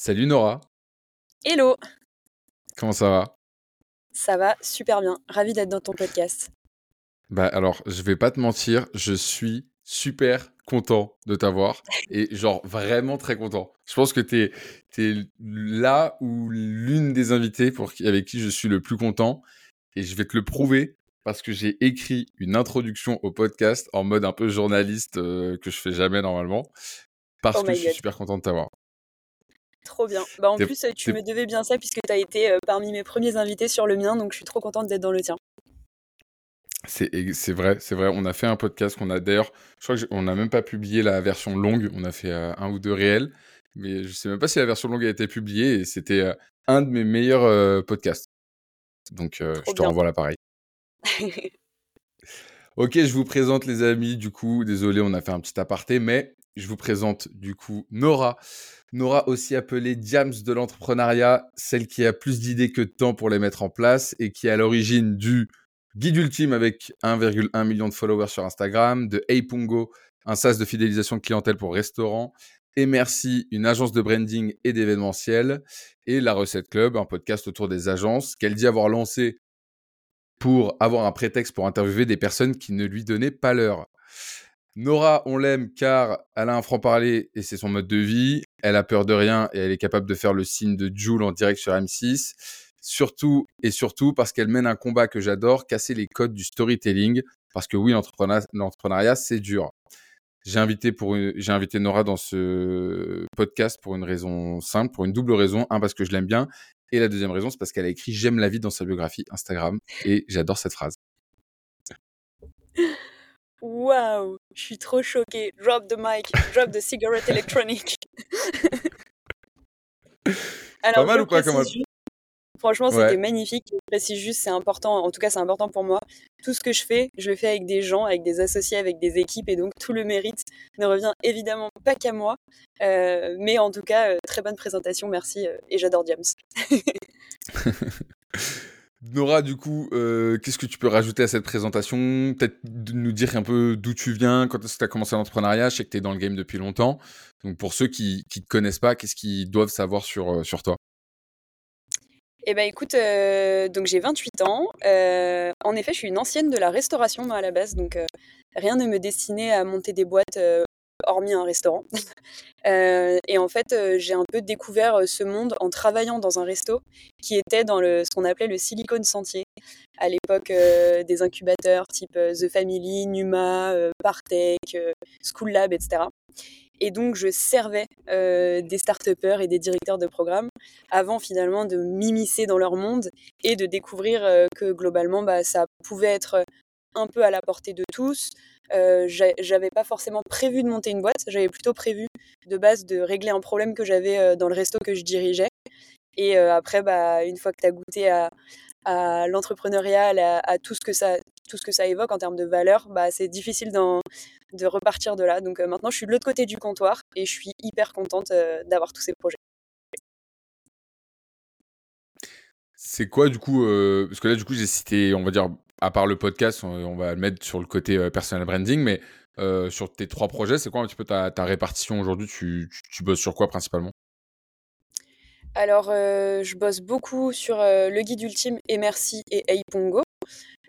Salut Nora, Hello, comment ça va? ça va super bien. Ravi d'être dans ton podcast. Bah alors, je vais pas te mentir, je suis super content de t'avoir et genre vraiment très content. Je pense que t'es t'es là ou l'une des invitées pour qui- avec qui je suis le plus content et je vais te le prouver parce que j'ai écrit une introduction au podcast en mode un peu journaliste euh, que je fais jamais normalement parce Oh que je suis god, super content de t'avoir. Trop bien. Bah en plus, tu me devais bien ça puisque tu as été euh, parmi mes premiers invités sur le mien, donc je suis trop contente d'être dans le tien. C'est vrai, c'est vrai. On a fait un podcast qu'on a d'ailleurs, je crois qu'on n'a même pas publié la version longue. On a fait euh, un ou deux réels, mais je sais même pas si la version longue a été publiée et c'était euh, un de mes meilleurs euh, podcasts. Donc je te bien. renvoie l'appareil. Ok, je vous présente les amis. Du coup, désolé, on a fait un petit aparté, mais je vous présente du coup Nora. Nora, aussi appelée Diams de l'entrepreneuriat, celle qui a plus d'idées que de temps pour les mettre en place et qui est à l'origine du Guide Ultime avec 1,1 million de followers sur Instagram, de Eipungo, un SaaS de fidélisation clientèle pour restaurants, et Merci, une agence de branding et d'événementiel, et La Recette Club, un podcast autour des agences qu'elle dit avoir lancé pour avoir un prétexte pour interviewer des personnes qui ne lui donnaient pas l'heure. Nora, on l'aime car elle a un franc-parler et c'est son mode de vie. Elle a peur de rien et elle est capable de faire le signe de Joule en direct sur M6. Surtout et surtout parce qu'elle mène un combat que j'adore, casser les codes du storytelling. Parce que oui, l'entrepreneur- l'entrepreneuriat, c'est dur. J'ai invité, j'ai invité Nora dans ce podcast pour une raison simple, pour une double raison. Un, parce que je l'aime bien. Et la deuxième raison, c'est parce qu'elle a écrit J'aime la vie dans sa biographie Instagram. Et j'adore cette phrase. Waouh, je suis trop choquée. Drop the mic, drop the cigarette electronic. Pas mal ou pas comme franchement, Ouais. c'était magnifique. Je précise juste, c'est important, en tout cas, c'est important pour moi. Tout ce que je fais, je le fais avec des gens, avec des associés, avec des équipes, et donc tout le mérite ne revient évidemment pas qu'à moi. Euh, mais en tout cas, euh, très bonne présentation, merci, euh, et j'adore James. Nora, du coup, euh, qu'est-ce que tu peux rajouter à cette présentation? Peut-être nous dire un peu d'où tu viens, quand est-ce que tu as commencé l'entrepreneuriat? Je sais que tu es dans le game depuis longtemps. Donc, pour ceux qui ne te connaissent pas, qu'est-ce qu'ils doivent savoir sur, euh, sur toi? Eh ben écoute, euh, donc j'ai 28 ans. En effet, je suis une ancienne de la restauration à la base, donc rien ne me destinait à monter des boîtes hormis un restaurant. Euh, et en fait, euh, j'ai un peu découvert euh, ce monde en travaillant dans un resto qui était dans le, ce qu'on appelait le Silicon Sentier à l'époque des incubateurs type The Family, Numa, Partech, School Lab, etc. Et donc, je servais des start et des directeurs de programme avant finalement de m'immiscer dans leur monde et de découvrir que globalement, bah, ça pouvait être un peu à la portée de tous. Euh, j'a- j'avais pas forcément prévu de monter une boîte, j'avais plutôt prévu de base de régler un problème que j'avais euh, dans le resto que je dirigeais. Et euh, après, bah, une fois que tu as goûté à, l'entrepreneuriat, à, tout, ce que ça, tout ce que ça évoque en termes de valeur, bah, c'est difficile de repartir de là. Donc euh, maintenant, je suis de l'autre côté du comptoir et je suis hyper contente d'avoir tous ces projets. C'est quoi, du coup Parce que là, du coup, j'ai cité, on va dire, à part le podcast, on, va le mettre sur le côté euh, personal branding, mais euh, sur tes trois projets, c'est quoi un petit peu ta, répartition aujourd'hui? Tu, bosses sur quoi principalement? Alors, euh, je bosse beaucoup sur le guide ultime et et. Euh,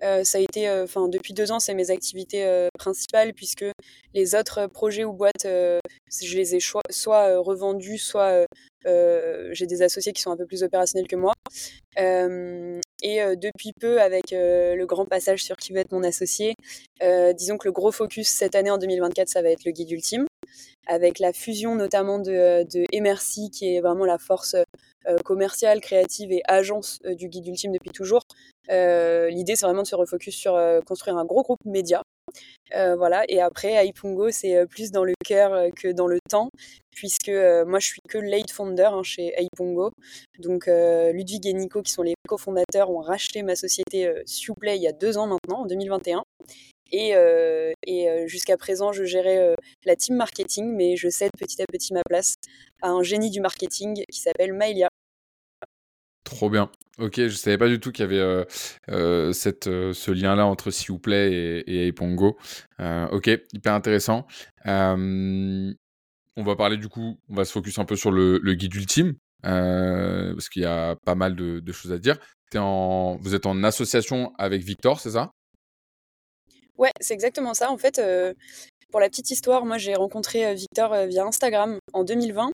ça a été, enfin, depuis deux ans, c'est mes activités euh, principales puisque les autres projets ou boîtes, euh, je les ai soit euh, revendus, soit euh, euh, j'ai des associés qui sont un peu plus opérationnels que moi. Euh, et euh, depuis peu, avec euh, le grand passage sur qui va être mon associé, euh, disons que le gros focus cette année en 2024, ça va être le guide ultime, avec la fusion notamment de, de Emercy, qui est vraiment la force euh, commerciale, créative et agence euh, du guide ultime depuis toujours. Euh, L'idée, c'est vraiment de se refocus sur construire un gros groupe média. Voilà. Et après, Aipungo, c'est euh, plus dans le cœur que dans le temps, puisque moi, je suis que late founder hein, chez Aipungo. Donc, Ludwig et Nico, qui sont les cofondateurs, ont racheté ma société Siouplay il y a deux ans maintenant, en 2021. Et, euh, euh, jusqu'à présent, je gérais euh, la team marketing, mais je cède petit à petit ma place à un génie du marketing qui s'appelle Maëlia. Trop bien. Ok, je savais pas du tout qu'il y avait cette, ce lien-là entre S'il vous plaît et, et Aipongo. Euh, ok, hyper intéressant. On va parler du coup, on va se focus un peu sur le, guide ultime, parce qu'il y a pas mal de, choses à dire. vous êtes en association avec Victor, c'est ça? Ouais, c'est exactement ça. En fait, pour la petite histoire, moi j'ai rencontré Victor via Instagram en 2020.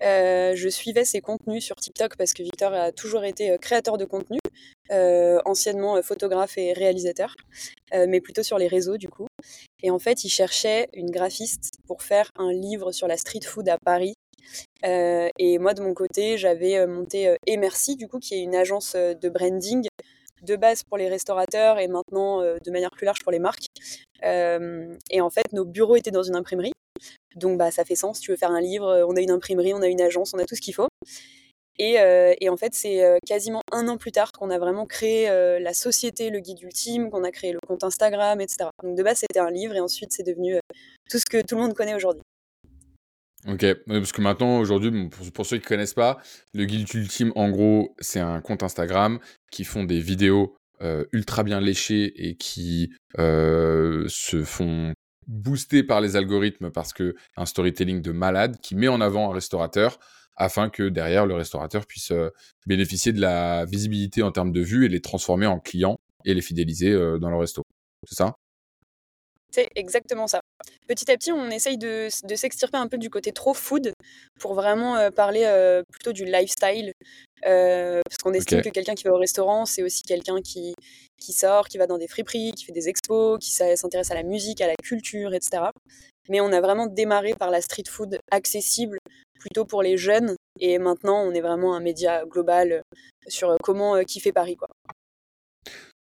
je suivais ses contenus sur TikTok parce que Victor a toujours été créateur de contenu, anciennement photographe et réalisateur, mais plutôt sur les réseaux du coup. Et en fait, il cherchait une graphiste pour faire un livre sur la street food à Paris. et moi, de mon côté, j'avais monté Emercy, du coup, qui est une agence de branding de base pour les restaurateurs et maintenant euh, de manière plus large pour les marques. Euh, et en fait, nos bureaux étaient dans une imprimerie. Donc bah, ça fait sens, tu veux faire un livre, on a une imprimerie, on a une agence, on a tout ce qu'il faut. Et, euh, en fait, c'est quasiment un an plus tard qu'on a vraiment créé la société, le guide ultime, qu'on a créé le compte Instagram, etc. Donc de base, c'était un livre et ensuite, c'est devenu tout ce que tout le monde connaît aujourd'hui. Ok, parce que maintenant, aujourd'hui, pour, ceux qui ne connaissent pas, le Guild Ultime, en gros, c'est un compte Instagram qui font des vidéos euh, ultra bien léchées et qui euh, se font booster par les algorithmes parce que un storytelling de malade qui met en avant un restaurateur afin que derrière le restaurateur puisse euh, bénéficier de la visibilité en termes de vues et les transformer en clients et les fidéliser dans le resto. C'est ça? C'est exactement ça. Petit à petit, on essaye de, s'extirper un peu du côté trop food pour vraiment euh, parler euh, plutôt du lifestyle. Euh, parce qu'on estime que quelqu'un qui va au restaurant, c'est aussi quelqu'un qui, qui sort, qui va dans des friperies, qui fait des expos, qui s'intéresse à la musique, à la culture, etc. Mais on a vraiment démarré par la street food accessible plutôt pour les jeunes. Et maintenant, on est vraiment un média global sur comment kiffer Paris. Quoi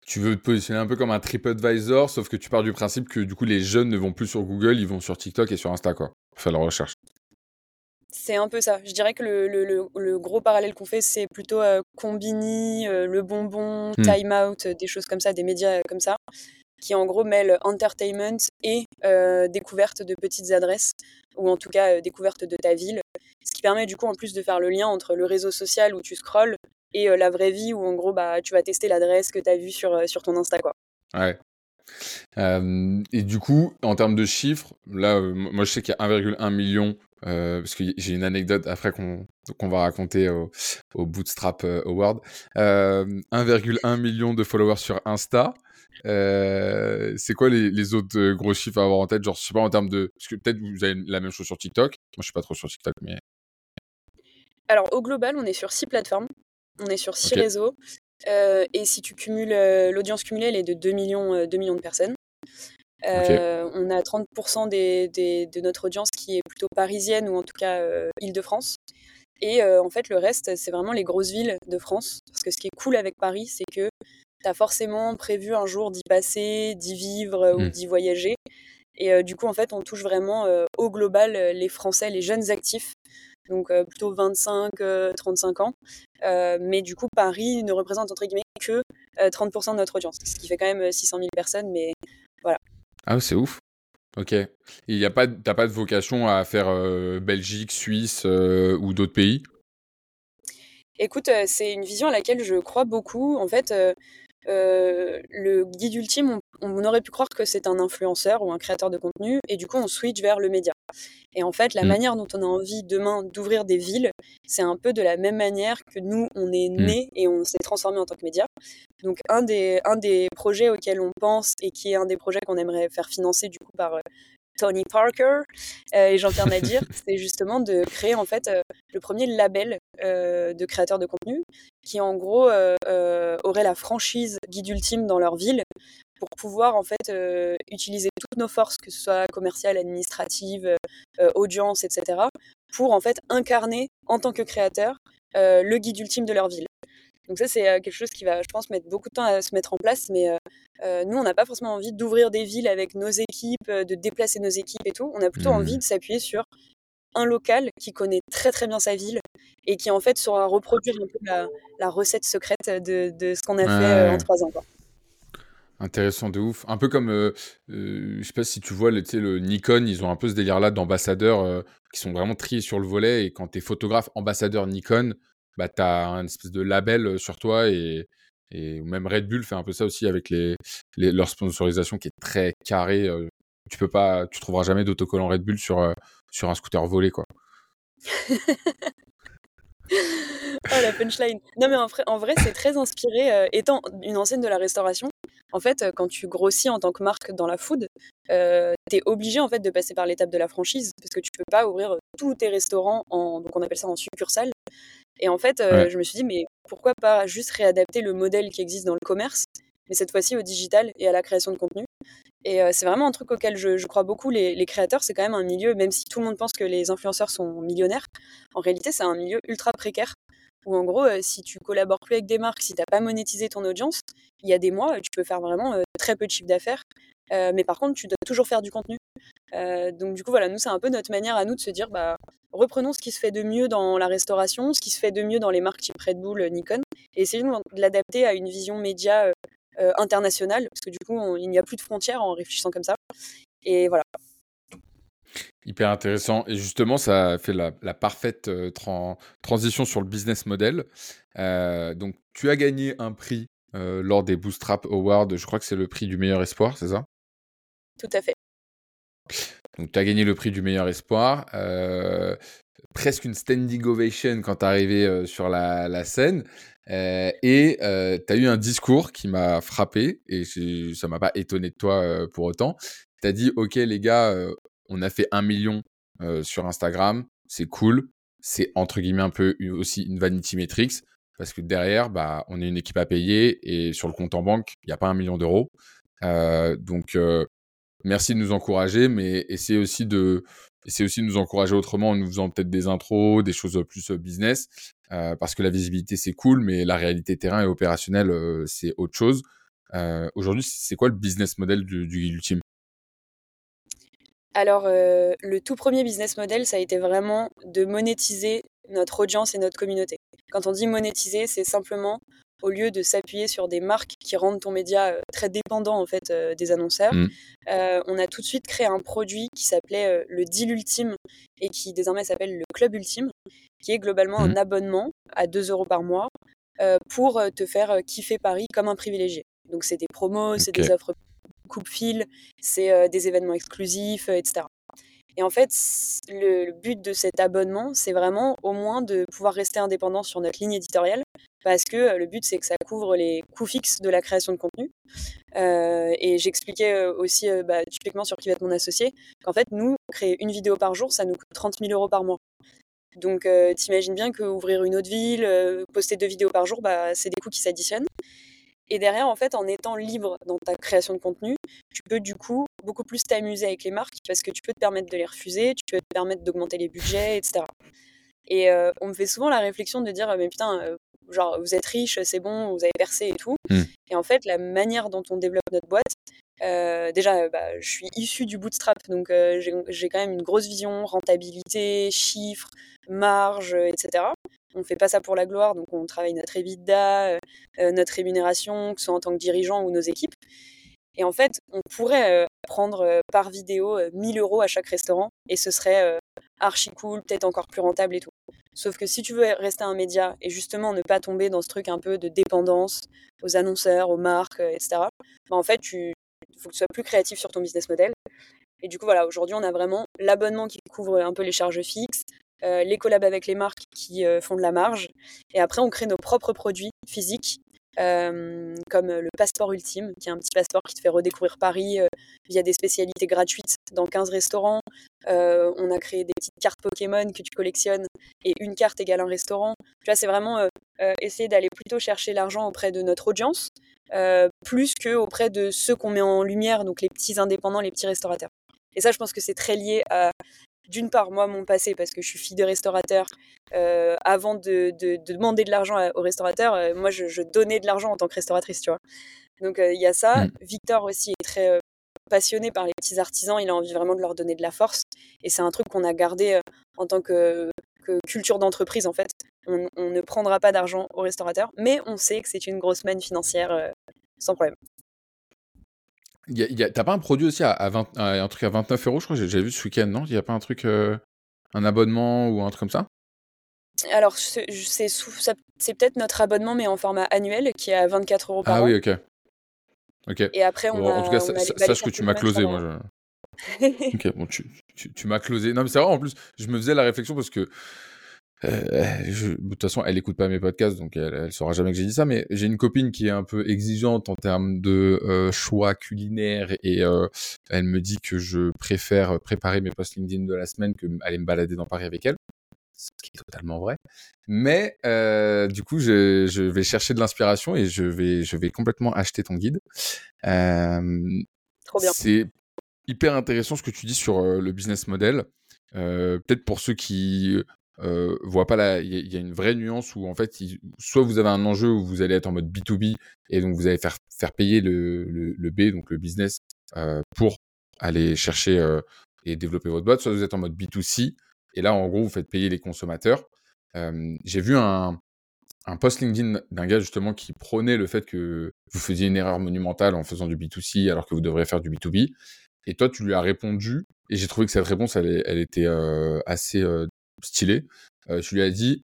tu veux te positionner un peu comme un TripAdvisor, sauf que tu pars du principe que du coup les jeunes ne vont plus sur Google, ils vont sur TikTok et sur Insta quoi, pour faire leur recherche. C'est un peu ça. Je dirais que le, gros parallèle qu'on fait, c'est plutôt euh, Combini, euh, Le Bonbon, hmm. Time Out, euh, des choses comme ça, des médias comme ça, qui en gros mêlent entertainment et découverte de petites adresses, ou en tout cas découverte de ta ville. Ce qui permet du coup en plus de faire le lien entre le réseau social où tu scrolls et la vraie vie où en gros bah tu vas tester l'adresse que tu as vue sur, sur ton Insta quoi. Ouais. et du coup, en termes de chiffres, là, moi je sais qu'il y a 1,1 million, parce que j'ai une anecdote après qu'on qu'on va raconter au, au Bootstrap Award. 1,1 million de followers sur Insta. c'est quoi les, les, autres gros chiffres à avoir en tête? Genre, je sais pas en termes de. Parce que peut-être vous avez la même chose sur TikTok. Moi, je suis pas trop sur TikTok, mais. Alors, au global, on est sur six plateformes. On est sur six réseaux. Euh, et si tu cumules euh, l'audience cumulée, elle est de 2 millions, euh, millions de personnes. On a 30% de notre audience qui est plutôt parisienne ou en tout cas Île-de-France. Et en fait, le reste, c'est vraiment les grosses villes de France. Parce que ce qui est cool avec Paris, c'est que tu as forcément prévu un jour d'y passer, d'y vivre ou mmh. d'y voyager. Et du coup, en fait, on touche vraiment au global les Français, les jeunes actifs donc euh, plutôt 25-35 euh, ans. Euh, mais du coup, Paris ne représente entre guillemets que 30% de notre audience, ce qui fait quand même 600 000 personnes, mais voilà. Ah, c'est ouf. Ok. Il n'y a pas, t'as pas de vocation à faire Belgique, Suisse ou d'autres pays? Écoute, c'est une vision à laquelle je crois beaucoup. En fait, le guide ultime, on, aurait pu croire que c'est un influenceur ou un créateur de contenu, et du coup, on switch vers le média. Et en fait, la mmh. manière dont on a envie demain d'ouvrir des villes, c'est un peu de la même manière que nous, on est mmh. né et on s'est transformé en tant que média. Donc, un des, un des projets auxquels on pense et qui est un des projets qu'on aimerait faire financer du coup par euh, Tony Parker euh, et Jean-Pierre Nadir, c'est justement de créer en fait euh, le premier label de créateurs de contenu qui en gros aurait la franchise guide ultime dans leur ville pour pouvoir en fait euh, utiliser toutes nos forces, que ce soit commerciales, administratives, euh, euh, audience, etc., pour en fait incarner en tant que créateur le guide ultime de leur ville. Donc ça, c'est quelque chose qui va, je pense, mettre beaucoup de temps à se mettre en place, mais nous, on n'a pas forcément envie d'ouvrir des villes avec nos équipes, de déplacer nos équipes et tout. On a plutôt mmh. envie de s'appuyer sur un local qui connaît très très bien sa ville et qui en fait saura reproduire un peu la, recette secrète de, ce qu'on a fait en trois ans. Quoi. Intéressant de ouf. Un peu comme, euh, euh, je sais pas si tu vois, le, le Nikon, ils ont un peu ce délire-là d'ambassadeurs euh, qui sont vraiment triés sur le volet. Et quand tu es photographe ambassadeur Nikon, bah, tu as un espèce de label sur toi. Et, même Red Bull fait un peu ça aussi avec les, leur sponsorisation qui est très carrée. tu peux pas, tu trouveras jamais d'autocollant Red Bull sur, sur un scooter volé, quoi. oh la punchline. Non mais en vrai, c'est très inspiré. étant une ancienne de la restauration, en fait, quand tu grossis en tant que marque dans la food, tu es obligé en fait de passer par l'étape de la franchise parce que tu peux pas ouvrir tous tes restaurants en donc on appelle ça en succursale. Et en fait, je me suis dit mais pourquoi pas juste réadapter le modèle qui existe dans le commerce, mais cette fois-ci au digital et à la création de contenu. Et c'est vraiment un truc auquel je, crois beaucoup. Les, les créateurs, c'est quand même un milieu, même si tout le monde pense que les influenceurs sont millionnaires, en réalité, c'est un milieu ultra précaire où en gros, si tu collabores plus avec des marques, si tu n'as pas monétisé ton audience, il y a des mois, tu peux faire vraiment très peu de chiffre d'affaires. Mais par contre, tu dois toujours faire du contenu. donc du coup, voilà, nous, c'est un peu notre manière à nous de se dire, bah, reprenons ce qui se fait de mieux dans la restauration, ce qui se fait de mieux dans les marques type Red Bull, Nikon, et essayons de l'adapter à une vision média internationale, parce que du coup, il n'y a plus de frontières en réfléchissant comme ça. Et voilà, Hyper intéressant. Et justement, ça fait la, parfaite euh, transition sur le business model. Euh, donc, tu as gagné un prix euh, lors des Bootstrap Awards. Je crois que c'est le prix du meilleur espoir, c'est ça? Tout à fait. Donc, tu as gagné le prix du meilleur espoir. presque une standing ovation quand tu es arrivé sur la, scène. et tu as eu un discours qui m'a frappé, et ça m'a pas étonné de toi pour autant. Tu as dit, OK les gars, on a fait un million sur Instagram, c'est cool. C'est entre guillemets un peu aussi une vanity metrics parce que derrière, bah, on est une équipe à payer et sur le compte en banque, il n'y a pas un million d'euros. donc, merci de nous encourager, mais essayez aussi de, essayez aussi nous encourager autrement en nous faisant peut-être des intros, des choses plus business, parce que la visibilité c'est cool, mais la réalité terrain et opérationnelle c'est autre chose. Aujourd'hui, c'est quoi le business model du, du alors, euh, le tout premier business model, ça a été vraiment de monétiser notre audience et notre communauté. Quand on dit monétiser, c'est simplement au lieu de s'appuyer sur des marques qui rendent ton média euh, très dépendant en fait euh, des annonceurs, mmh. on a tout de suite créé un produit qui s'appelait le deal ultime et qui désormais s'appelle le club ultime, qui est globalement un mmh. abonnement à 2 euros par mois pour te faire kiffer Paris comme un privilégié. Donc c'est des promos, c'est des offres coupe-fil, c'est euh, des événements exclusifs, etc. Et en fait, le, but de cet abonnement, c'est vraiment au moins de pouvoir rester indépendant sur notre ligne éditoriale, parce que euh, le but, c'est que ça couvre les coûts fixes de la création de contenu. Euh, et j'expliquais aussi, bah, typiquement sur qui va être mon associé, qu'en fait, nous, créer une vidéo par jour, ça nous coûte 30 000 euros par mois. Donc, t'imagines bien qu'ouvrir une autre ville, poster deux vidéos par jour, bah, c'est des coûts qui s'additionnent. Et derrière, en fait, en étant libre dans ta création de contenu, tu peux du coup beaucoup plus t'amuser avec les marques parce que tu peux te permettre de les refuser, tu peux te permettre d'augmenter les budgets, etc. Et euh, on me fait souvent la réflexion de dire, mais putain, euh, genre, vous êtes riche, c'est bon, vous avez percé et tout. Mmh. Et en fait, la manière dont on développe notre boîte, euh, déjà, bah, je suis issue du bootstrap, donc j'ai quand même une grosse vision, rentabilité, chiffres, marge, etc on fait pas ça pour la gloire, donc on travaille notre EBITDA, notre rémunération, que ce soit en tant que dirigeant ou nos équipes. Et en fait, on pourrait euh, prendre par vidéo 1000 euros à chaque restaurant et ce serait archi cool, peut-être encore plus rentable et tout. Sauf que si tu veux rester un média et justement ne pas tomber dans ce truc un peu de dépendance aux annonceurs, aux marques, etc., bah, en fait, il faut que tu sois plus créatif sur ton business model. Et du coup, voilà, aujourd'hui, on a vraiment l'abonnement qui couvre un peu les charges fixes, euh, les collabs avec les marques qui euh, font de la marge. Et après, on crée nos propres produits physiques, euh, comme le passeport ultime, qui est un petit passeport qui te fait redécouvrir Paris via des spécialités gratuites dans 15 restaurants. on a créé des petites cartes Pokémon que tu collectionnes et une carte égale un restaurant. Tu c'est vraiment essayer d'aller plutôt chercher l'argent auprès de notre audience, plus que auprès de ceux qu'on met en lumière, donc les petits indépendants, les petits restaurateurs. Et ça, je pense que c'est très lié à d'une part, moi, mon passé, parce que je suis fille de restaurateur, euh, avant de, demander de l'argent aux restaurateurs, euh, moi, je, donnais de l'argent en tant que restauratrice, tu vois. Donc, euh, il y a ça. Mmh. Victor aussi est très passionné par les petits artisans, il a envie vraiment de leur donner de la force. Et c'est un truc qu'on a gardé en tant que, culture d'entreprise, en fait. On, ne prendra pas d'argent aux restaurateurs, mais on sait que c'est une grosse manne financière sans problème. T'as pas un produit aussi à, 20, un truc à 29 euros, je crois, j'ai vu ce week-end, non? Il n'y a pas un truc, euh, un abonnement ou un truc comme ça? Alors, c'est peut-être notre abonnement, mais en format annuel, qui est à 24 euros par ah, an. Ah oui, ok. Ok. Et après, on a, En tout cas, sache que tu m'as closé, moi. ok, bon, tu, tu, m'as closé. Non, mais c'est vrai, en plus, je me faisais la réflexion parce que. Euh, de toute façon, elle écoute pas mes podcasts, donc elle, elle saura jamais que j'ai dit ça. Mais j'ai une copine qui est un peu exigeante en termes de euh, choix culinaire et euh, elle me dit que je préfère préparer mes posts LinkedIn de la semaine que aller me balader dans Paris avec elle ce qui est totalement vrai. Mais euh, du coup, je, je, vais chercher de l'inspiration et je vais, je vais complètement acheter ton guide. Euh, Trop bien. C'est hyper intéressant ce que tu dis sur le business model. Euh, Peut-être pour ceux qui euh, pas là, il y, a une vraie nuance où en fait, soit vous avez un enjeu où vous allez être en mode B2B et donc vous allez faire, faire payer le, le, le B, donc le business, euh, pour aller chercher euh, et développer votre boîte, soit vous êtes en mode B2C et là, en gros, vous faites payer les consommateurs. Euh, j'ai vu un, un post LinkedIn d'un gars justement qui prônait le fait que vous faisiez une erreur monumentale en faisant du B2C alors que vous devriez faire du B2B. Et toi, tu lui as répondu, et j'ai trouvé que cette réponse, elle, elle était euh, assez euh, stylée. Euh, tu lui as dit,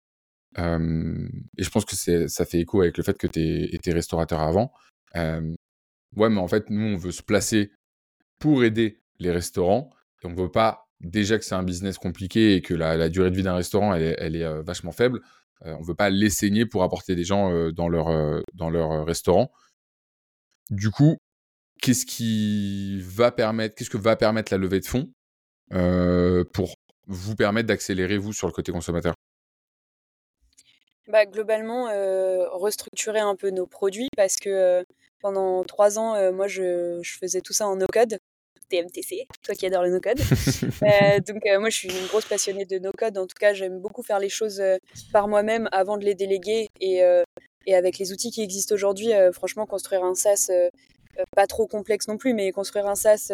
euh, et je pense que ça fait écho avec le fait que tu étais restaurateur avant. Euh, ouais, mais en fait, nous, on veut se placer pour aider les restaurants, et on veut pas déjà que c'est un business compliqué et que la, durée de vie d'un restaurant, elle est, vachement faible, on veut pas les saigner pour apporter des gens dans leur, dans leur restaurant. Du coup, qu'est-ce qui va permettre, qu'est-ce que va permettre la levée de fonds pour vous permettre d'accélérer, vous, sur le côté consommateur? Bah, Globalement, restructurer un peu nos produits parce que pendant trois ans, moi, je, je, faisais tout ça en no-code. TMTC, toi qui adore le no-code. donc moi, je suis une grosse passionnée de no-code. En tout cas, j'aime beaucoup faire les choses par moi-même avant de les déléguer. Et, et avec les outils qui existent aujourd'hui, franchement, construire un SaaS, pas trop complexe non plus, mais construire un SaaS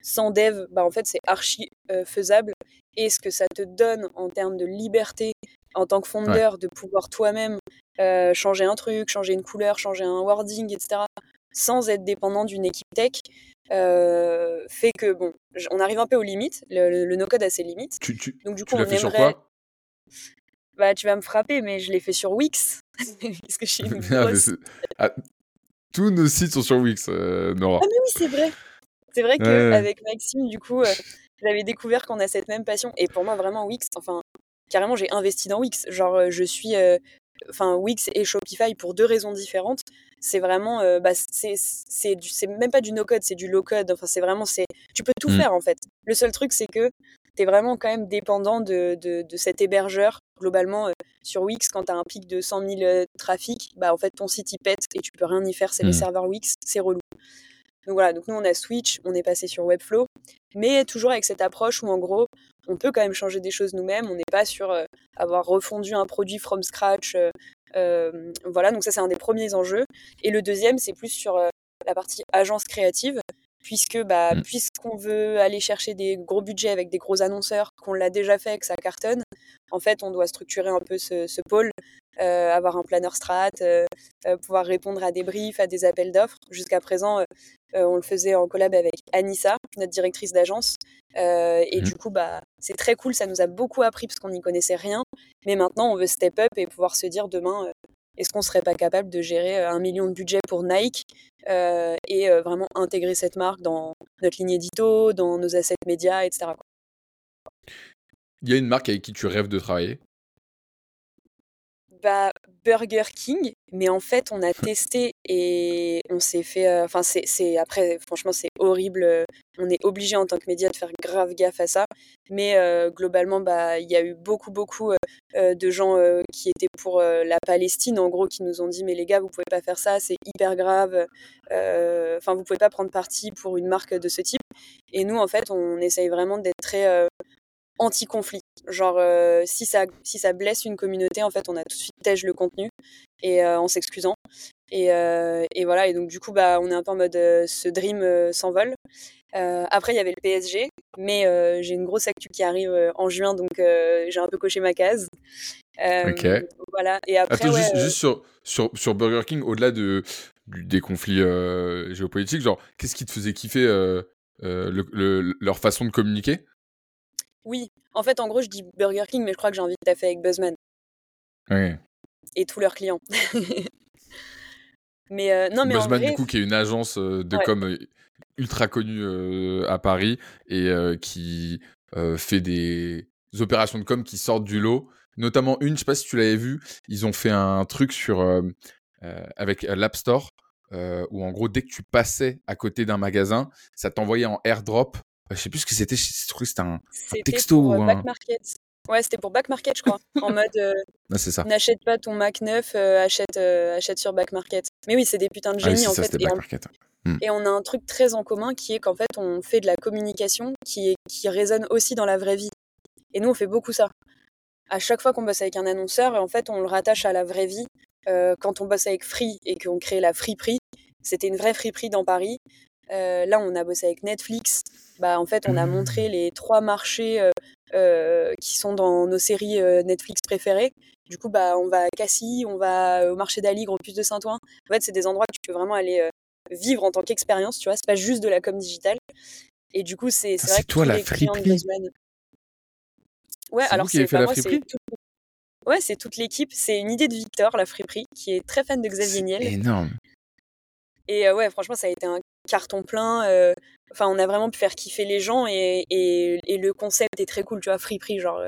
sans dev, bah, en fait, c'est archi faisable. Et ce que ça te donne en termes de liberté en tant que founder, ouais. de pouvoir toi-même changer un truc, changer une couleur, changer un wording, etc., sans être dépendant d'une équipe tech, euh, fait que bon, on arrive un peu aux limites. Le, le, le no-code a ses limites. Tu, tu, Donc du tu coup, on l'as fait aimerait. sur quoi? Bah, tu vas me frapper, mais je l'ai fait sur Wix. Parce que je suis une Ah, grosse. ah, tous nos sites sont sur Wix, euh, Nora. Ah, mais oui, c'est vrai. C'est vrai ouais. qu'avec Maxime, du coup, euh, j'avais découvert qu'on a cette même passion. Et pour moi, vraiment, Wix, enfin, carrément, j'ai investi dans Wix. Genre, euh, je suis. euh, Enfin, Wix et Shopify pour deux raisons différentes. C'est vraiment. euh, bah, c'est même pas du no-code, c'est du low-code. Enfin, c'est vraiment. c'est Tu peux tout Mm. faire, en fait. Le seul truc, c'est que tu es vraiment quand même dépendant de, de, de cet hébergeur. Globalement, euh, sur Wix, quand tu as un pic de 100 000 euh, trafic, bah, en fait, ton site, il pète et tu peux rien y faire. C'est les Mm. serveurs Wix, c'est relou. Donc voilà, donc nous on a Switch, on est passé sur Webflow, mais toujours avec cette approche où en gros on peut quand même changer des choses nous-mêmes, on n'est pas sur euh, avoir refondu un produit from scratch. euh, euh, voilà, donc ça c'est un des premiers enjeux. Et le deuxième c'est plus sur la partie agence créative, puisque bah, Mm. puisqu'on veut aller chercher des gros budgets avec des gros annonceurs, qu'on l'a déjà fait, que ça cartonne, en fait on doit structurer un peu ce, ce pôle, euh, avoir un planner strat, euh, euh, pouvoir répondre à des briefs, à des appels d'offres. Jusqu'à présent, on le faisait en collab avec Anissa, notre directrice d'agence. Et Mhm. du coup, bah, c'est très cool, ça nous a beaucoup appris parce qu'on n'y connaissait rien. Mais maintenant, on veut step up et pouvoir se dire demain, est-ce qu'on serait pas capable de gérer un million de budget pour Nike euh, et euh, vraiment intégrer cette marque dans notre ligne édito, dans nos assets médias, etc. Il y a une marque avec qui tu rêves de travailler? Bah, Burger King, mais en fait, on a testé et on s'est fait. euh, Enfin, c'est, c'est après, franchement, c'est horrible. euh, On est obligé en tant que média de faire grave gaffe à ça. Mais euh, globalement, bah, il y a eu beaucoup, beaucoup euh, euh, de gens euh, qui étaient pour euh, la Palestine, en gros, qui nous ont dit mais les gars, vous pouvez pas faire ça, c'est hyper grave. euh, Enfin, vous pouvez pas prendre parti pour une marque de ce type. Et nous, en fait, on essaye vraiment d'être très euh, anti-conflit. Genre, euh, si, ça, si ça blesse une communauté, en fait, on a tout de suite tège le contenu et euh, en s'excusant. Et, euh, et voilà, et donc du coup, bah, on est un peu en mode ce dream s'envole. Après, il y avait le PSG, mais j'ai une grosse actu qui arrive en juin, donc j'ai un peu coché ma case. Ok. Voilà, et après, Attends, ouais, juste, juste sur, sur, sur Burger King, au-delà de, des conflits euh, géopolitiques, genre, qu'est-ce qui te faisait kiffer euh, euh, le- le- leur façon de communiquer? Oui, en fait, en gros, je dis Burger King, mais je crois que j'ai envie de taffer avec Buzzman Ouais. et tous leurs clients. mais euh, non, mais en Buzzman, vrai, du coup, qui est une agence euh, de Ouais. com euh, ultra connu à Paris et qui fait des opérations de com qui sortent du lot. Notamment une, je sais pas si tu l'avais vu, ils ont fait un truc sur avec l'App Store où en gros dès que tu passais à côté d'un magasin, ça t'envoyait en airdrop. Je sais plus ce que c'était, je trouvais que c'était un, texto ou un. Ouais, c'était pour Back Market, je crois. en mode ça. n'achète pas ton Mac neuf, achète, achète sur Back Market. Mais oui, c'est des putains de ah génies en fait. Hmm. Et on a un truc très en commun qui est qu'en fait, on fait de la communication qui, est, qui résonne aussi dans la vraie vie. Et nous, on fait beaucoup ça. À chaque fois qu'on bosse avec un annonceur, en fait, on le rattache à la vraie vie. Euh, quand on bosse avec Free et qu'on crée la Friperie, c'était une vraie friperie dans Paris. Euh, là, on a bossé avec Netflix. Bah, en fait, on a montré hmm. les trois marchés euh, qui sont dans nos séries Netflix préférées. Du coup, bah, on va à Cassis, on va au marché d'Aligre, au Puce de Saint-Ouen. En fait, c'est des endroits que tu peux vraiment aller vivre en tant qu'expérience, tu vois, c'est pas juste de la com digitale. Et du coup, c'est vrai que toi la friperie. Ouais, alors c'est pas moi, c'est Ouais, c'est toute l'équipe. C'est une idée de Victor, la friperie, qui est très fan de Xavier Niel. Énorme. Et ouais, franchement, ça a été un carton plein. Enfin, on a vraiment pu faire kiffer les gens et, et, le concept est très cool, tu vois, friperie, genre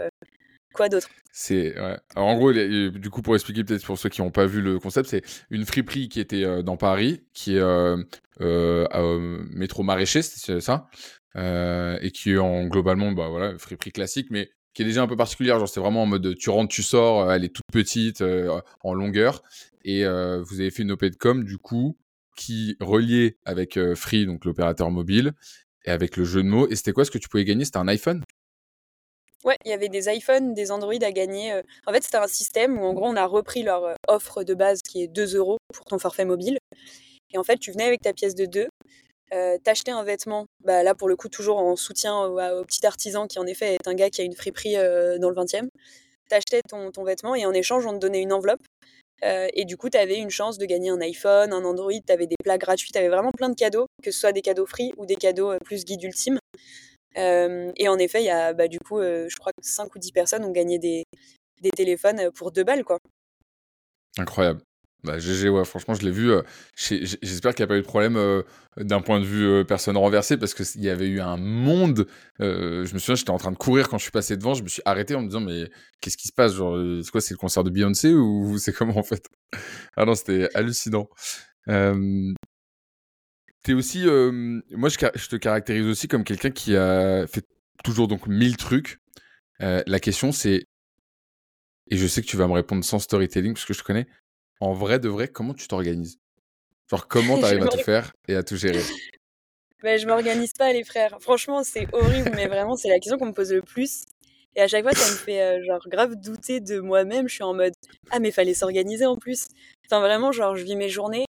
Quoi d'autre? C'est en gros, du coup, pour expliquer peut-être pour ceux qui n'ont pas vu le concept, c'est une friperie qui était euh, dans Paris, qui est euh, euh, métro maraîcher, c'est ça, et qui est en globalement, bah voilà, friperie classique, mais qui est déjà un peu particulière. Genre, c'est vraiment en mode tu rentres, tu sors, elle est toute petite, en longueur, et vous avez fait une OP de com du coup qui reliait avec Free, donc l'opérateur mobile, et avec le jeu de mots. Et c'était quoi ce que tu pouvais gagner? C'était un iPhone? Ouais, il y avait des iPhones, des Android à gagner. Euh. En fait, c'était un système où, en gros, on a repris leur euh, offre de base qui est 2 euros pour ton forfait mobile. Et en fait, tu venais avec ta pièce de 2, euh, t'achetais un vêtement, bah, là, pour le coup, toujours en soutien au, petit artisan qui, en effet, est un gars qui a une friperie dans le 20e. T'achetais ton, ton vêtement et en échange, on te donnait une enveloppe. Et du coup, tu avais une chance de gagner un iPhone, un Android, tu avais des plats gratuits, tu avais vraiment plein de cadeaux, que ce soit des cadeaux free ou des cadeaux plus guide ultime et en effet, il y a bah, du coup, je crois que 5 ou 10 personnes ont gagné des, des téléphones pour 2 balles. quoi. Incroyable. Bah, GG, ouais, franchement, je l'ai vu. J'espère qu'il n'y a pas eu de problème d'un point de vue personne renversée parce qu'il y avait eu un monde. je me souviens, j'étais en train de courir quand je suis passé devant. Je me suis arrêté en me disant, mais qu'est-ce qui se passe c'est quoi C'est le concert de Beyoncé ou c'est comment en fait? Ah non, c'était hallucinant. T'es aussi, moi je, te caractérise aussi comme quelqu'un qui a fait toujours donc mille trucs. la question c'est, et je sais que tu vas me répondre sans storytelling parce que je te connais. En vrai de vrai, comment tu t'organises? Genre comment t'arrives à tout faire et à tout gérer? Mais je m'organise pas les frères. Franchement c'est horrible, mais vraiment c'est la question qu'on me pose le plus. Et à chaque fois, ça me fait genre grave douter de moi-même. Je suis en mode ah mais fallait s'organiser en plus. Enfin vraiment genre je vis mes journées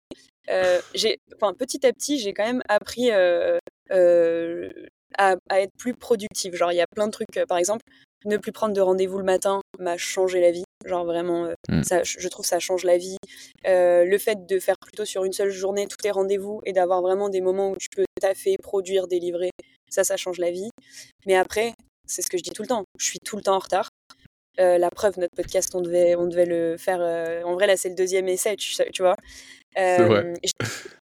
euh, j'ai, enfin, petit à petit, j'ai quand même appris euh, euh, à, être plus productive. Genre, il y a plein de trucs, par exemple, ne plus prendre de rendez-vous le matin m'a changé la vie. Genre, vraiment, mmh. ça, je trouve que ça change la vie. le fait de faire plutôt sur une seule journée tous tes rendez-vous et d'avoir vraiment des moments où tu peux taffer, produire, délivrer, ça, ça change la vie. Mais après, c'est ce que je dis tout le temps, je suis tout le temps en retard. la preuve, notre podcast, on devait, on devait le faire. en vrai, là, c'est le deuxième essai, tu, tu vois. Euh,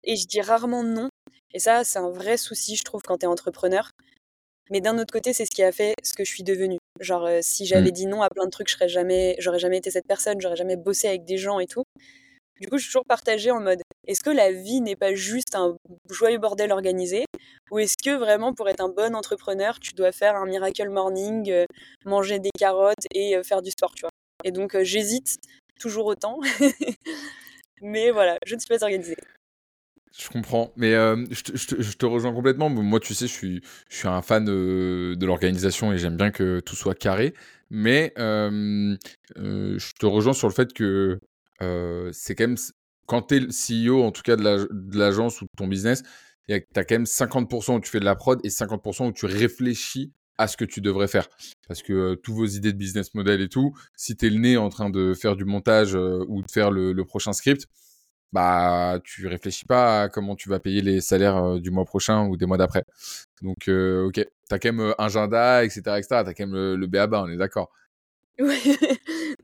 et, je, dis rarement non. Et ça, c'est un vrai souci, je trouve, quand tu es entrepreneur. Mais d'un autre côté, c'est ce qui a fait ce que je suis devenue. Genre, euh, si mmh. j'avais dit non à plein de trucs, je serais jamais, j'aurais jamais été cette personne, j'aurais jamais bossé avec des gens et tout. Du coup, je suis toujours partagée en mode est-ce que la vie n'est pas juste un joyeux bordel organisé? Ou est-ce que vraiment, pour être un bon entrepreneur, tu dois faire un miracle morning, euh, manger des carottes et faire du sport, tu vois? Et donc, j'hésite toujours autant. Mais voilà, je ne suis pas organisée. Je comprends, mais euh, je, te, rejoins complètement. Moi, tu sais, je suis, un fan de, de l'organisation et j'aime bien que tout soit carré. Mais euh, euh, je te rejoins sur le fait que c'est quand même, quand tu es le CEO, en tout cas de l'agence ou de ton business, tu as quand même 50% où tu fais de la prod et 50% où tu réfléchis à ce que tu devrais faire. Parce que tous vos idées de business model et tout, si tu es le nez en train de faire du montage ou de faire le, prochain script, bah tu réfléchis pas à comment tu vas payer les salaires du mois prochain ou des mois d'après. Donc ok, tu as quand même un agenda, etc. etc. Tu as quand même le, le BABA, on est d'accord.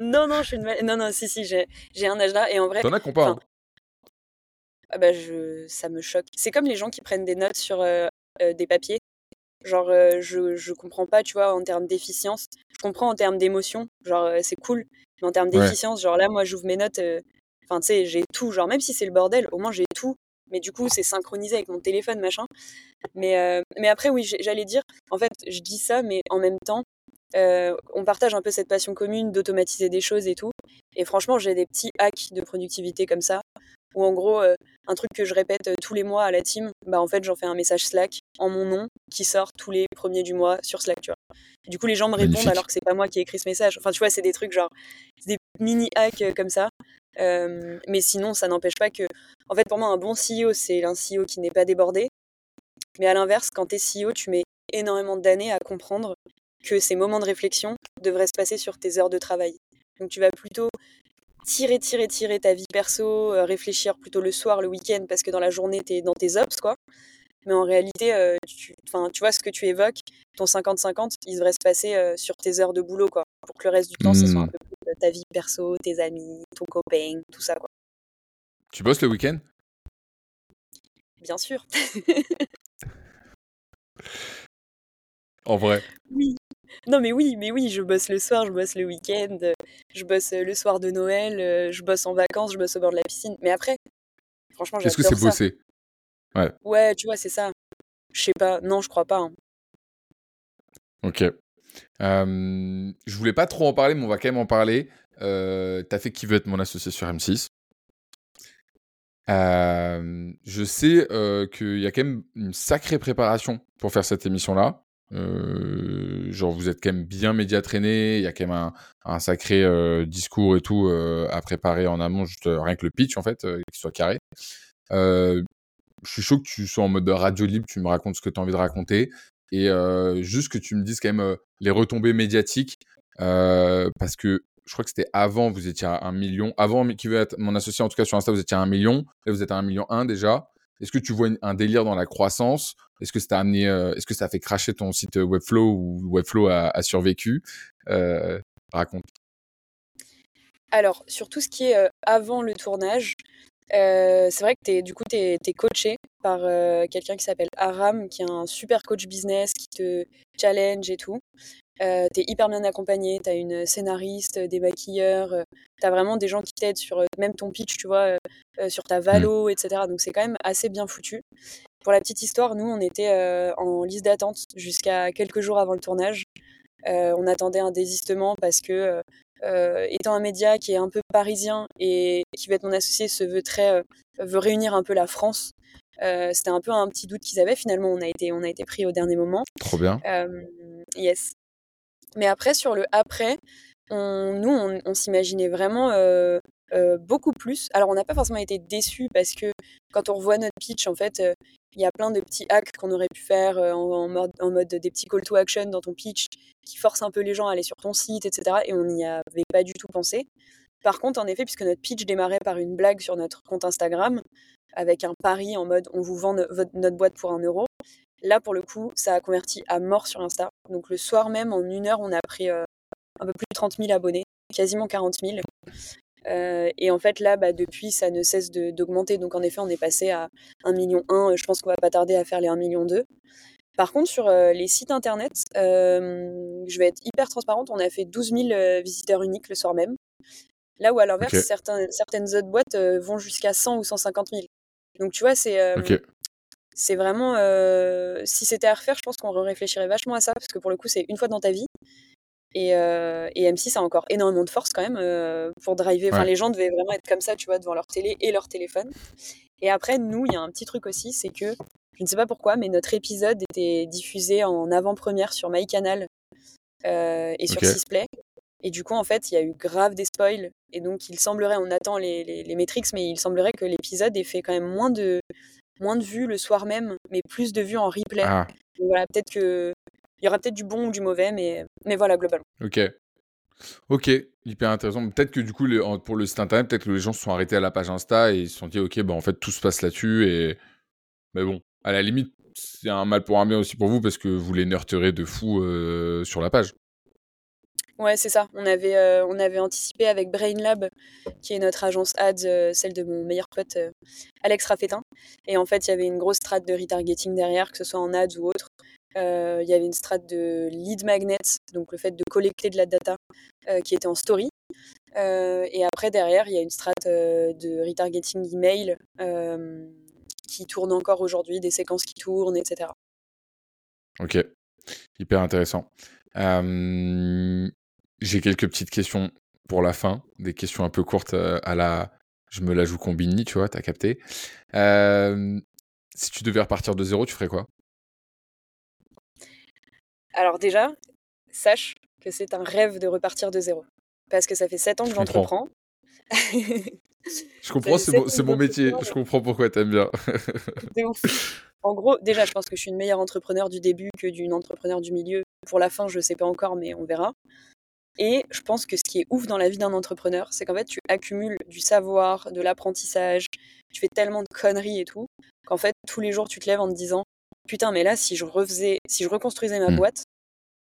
non, non, je suis une... Non, non, si, si, j'ai un agenda et en vrai... T'en as qu'on hein. ah bah, je, ça me choque. C'est comme les gens qui prennent des notes sur des papiers. Genre, je, je comprends pas, tu vois, en termes d'efficience. Je comprends en termes d'émotion. Genre, c'est cool. Mais en termes d'efficience, genre là, moi, j'ouvre mes notes. Enfin, tu sais, j'ai tout. Genre, même si c'est le bordel, au moins j'ai tout. Mais du coup, c'est synchronisé avec mon téléphone, machin. Mais, mais après, oui, j'allais dire, en fait, je dis ça, mais en même temps, on partage un peu cette passion commune d'automatiser des choses et tout. Et franchement, j'ai des petits hacks de productivité comme ça, où en gros, un truc que je répète tous les mois à la team, bah en fait, j'en fais un message Slack en mon nom qui sort tous les premiers du mois sur Slack, tu vois. du coup, les gens me répondent alors que c'est pas moi qui ai écrit ce message. Enfin, tu vois, c'est des trucs genre, des mini hacks comme ça. Mais sinon, ça n'empêche pas que, en fait, pour moi, un bon CEO, c'est un CEO qui n'est pas débordé. Mais à l'inverse, quand tu es CEO, tu mets énormément d'années à comprendre que ces moments de réflexion devraient se passer sur tes heures de travail. Donc tu vas plutôt tirer, tirer, tirer ta vie perso, euh, réfléchir plutôt le soir, le week-end, parce que dans la journée, tu es dans tes ops, quoi. Mais en réalité, euh, tu, tu vois ce que tu évoques, ton 50-50, il devrait se passer euh, sur tes heures de boulot, quoi. Pour que le reste du temps, ce soit un mmh. peu plus ta vie perso, tes amis, ton copain, tout ça, quoi. Tu bosses le week-end? Bien sûr. en vrai Oui. Non, mais oui, mais oui, je bosse le soir, je bosse le week-end, je bosse le soir de Noël, je bosse en vacances, je bosse au bord de la piscine. Mais après, franchement, Qu'est-ce que c'est bosser? Ouais. Ouais, tu vois, c'est ça. Je sais pas. Non, je crois pas. Hein. Ok. Je voulais pas trop en parler, mais on va quand même en parler. Euh, T'as fait qui veut être mon associé sur M6 je sais qu'il y a quand même une sacrée préparation pour faire cette émission-là. Euh, genre, vous êtes quand même bien médiatrainé, il y a quand même un, sacré euh, discours et tout euh, à préparer en amont, juste rien que le pitch en fait, qu'il soit carré. je suis chaud que tu sois en mode radio libre, tu me racontes ce que tu as envie de raconter et juste que tu me dises quand même les retombées médiatiques parce que je crois que c'était avant, vous étiez à un million. Avant, qui veut être mon associé, en tout cas sur Insta, vous étiez à un million. Là, vous êtes à un million un déjà. Est-ce que tu vois un délire dans la croissance? Est-ce que ça a amené, est-ce que ça fait cracher ton site Webflow ou Webflow a, survécu? Raconte. Alors, sur tout ce qui est avant le tournage, c'est vrai que es, du coup, tu es, coaché par quelqu'un qui s'appelle Aram, qui est un super coach business, qui te challenge et tout. Euh, t'es hyper bien accompagné, t'as une scénariste, des maquilleurs, euh, t'as vraiment des gens qui t'aident sur euh, même ton pitch, tu vois, euh, sur ta mmh. valo, etc. Donc c'est quand même assez bien foutu. Pour la petite histoire, nous, on était en liste d'attente jusqu'à quelques jours avant le tournage. on attendait un désistement parce que, étant un média qui est un peu parisien et qui va être mon associé, se veut très, veut réunir un peu la France. C'était un peu un petit doute qu'ils avaient. Finalement, on a été, on a été pris au dernier moment. Trop bien. yes. Mais après, sur le après, on, nous, on, s'imaginait vraiment euh, euh, beaucoup plus. Alors, on n'a pas forcément été déçus parce que quand on revoit notre pitch, en fait, euh, il y a plein de petits hacks qu'on aurait pu faire en, mode, en mode des petits call to action dans ton pitch qui forcent un peu les gens à aller sur ton site, etc. Et on n'y avait pas du tout pensé. Par contre, en effet, puisque notre pitch démarrait par une blague sur notre compte Instagram, avec un pari en mode on vous vend notre boîte pour un euro, Là, pour le coup, ça a converti à mort sur Insta. Donc le soir même, en une heure, on a pris euh, un peu plus de 30 000 abonnés, quasiment 40 000. Euh, et en fait, là, bah, depuis, ça ne cesse d'augmenter. Donc en effet, on est passé à 1,1 million. Je pense qu'on va pas tarder à faire les 1,2 million. Par contre, sur euh, les sites internet, je vais être hyper transparente, on a fait 12 000 visiteurs uniques le soir même. Là où, à l'inverse, certaines, autres boîtes vont jusqu'à 100 ou 150 000. Donc, tu vois, c'est c'est vraiment. Euh, si c'était à refaire, je pense qu'on réfléchirait vachement à ça, parce que pour le coup, c'est une fois dans ta vie. Et, euh, et, M6 a encore énormément de force quand même euh, pour driver. Enfin, les gens devaient vraiment être comme ça, tu vois, devant leur télé et leur téléphone. Et après, nous, il y a un petit truc aussi, c'est que je ne sais pas pourquoi, mais notre épisode était diffusé en avant-première sur MyCanal et sur Sisplay. Et du coup, en fait, il y a eu grave des spoils. Et donc, il semblerait, on attend les, les, les métriques, mais il semblerait que l'épisode ait fait quand même moins de, moins de vues le soir même, mais plus de vues en replay. Ah. voilà, peut-être que il y aura peut-être du bon ou du mauvais, mais, mais voilà, globalement. Ok. Ok, hyper intéressant. Peut-être que du coup, pour le site internet, peut-être que les gens se sont arrêtés à la page Insta et ils se sont dit, ok, bah en fait, tout se passe là-dessus. Et... Mais bon, à la limite, c'est un mal pour un bien aussi pour vous parce que vous les nerterez de fou euh, sur la page. Ouais, c'est ça. On avait, on avait anticipé avec BrainLab, qui est notre agence ads, celle de mon meilleur pote Alex Raffetin. Et en fait, il y avait une grosse strate de retargeting derrière, que ce soit en ads ou autre. Il y avait une strate de lead magnets, donc le fait de collecter de la data qui était en story. et après, derrière, il y a une strate de retargeting email qui tourne encore aujourd'hui, des séquences qui tournent, etc. Ok, hyper intéressant. J'ai quelques petites questions pour la fin, des questions un peu courtes à la. Je me la joue combini, tu vois, t'as capté. si tu devais repartir de zéro, tu ferais quoi? Alors, déjà, sache que c'est un rêve de repartir de zéro. Parce que ça fait 7 ans que j'entreprends. je comprends, c'est mon, métier. Je comprends pourquoi t'aimes bien. En gros, déjà, je pense que je suis une meilleure entrepreneur du début que d'une entrepreneur du milieu. Pour la fin, je sais pas encore, mais on verra. Et je pense que ce qui est ouf dans la vie d'un entrepreneur, c'est qu'en fait, tu accumules du savoir, de l'apprentissage, tu fais tellement de conneries et tout, qu'en fait, tous les jours, tu te lèves en te disant Putain, mais là, si je refaisais, si je reconstruisais ma mmh. boîte,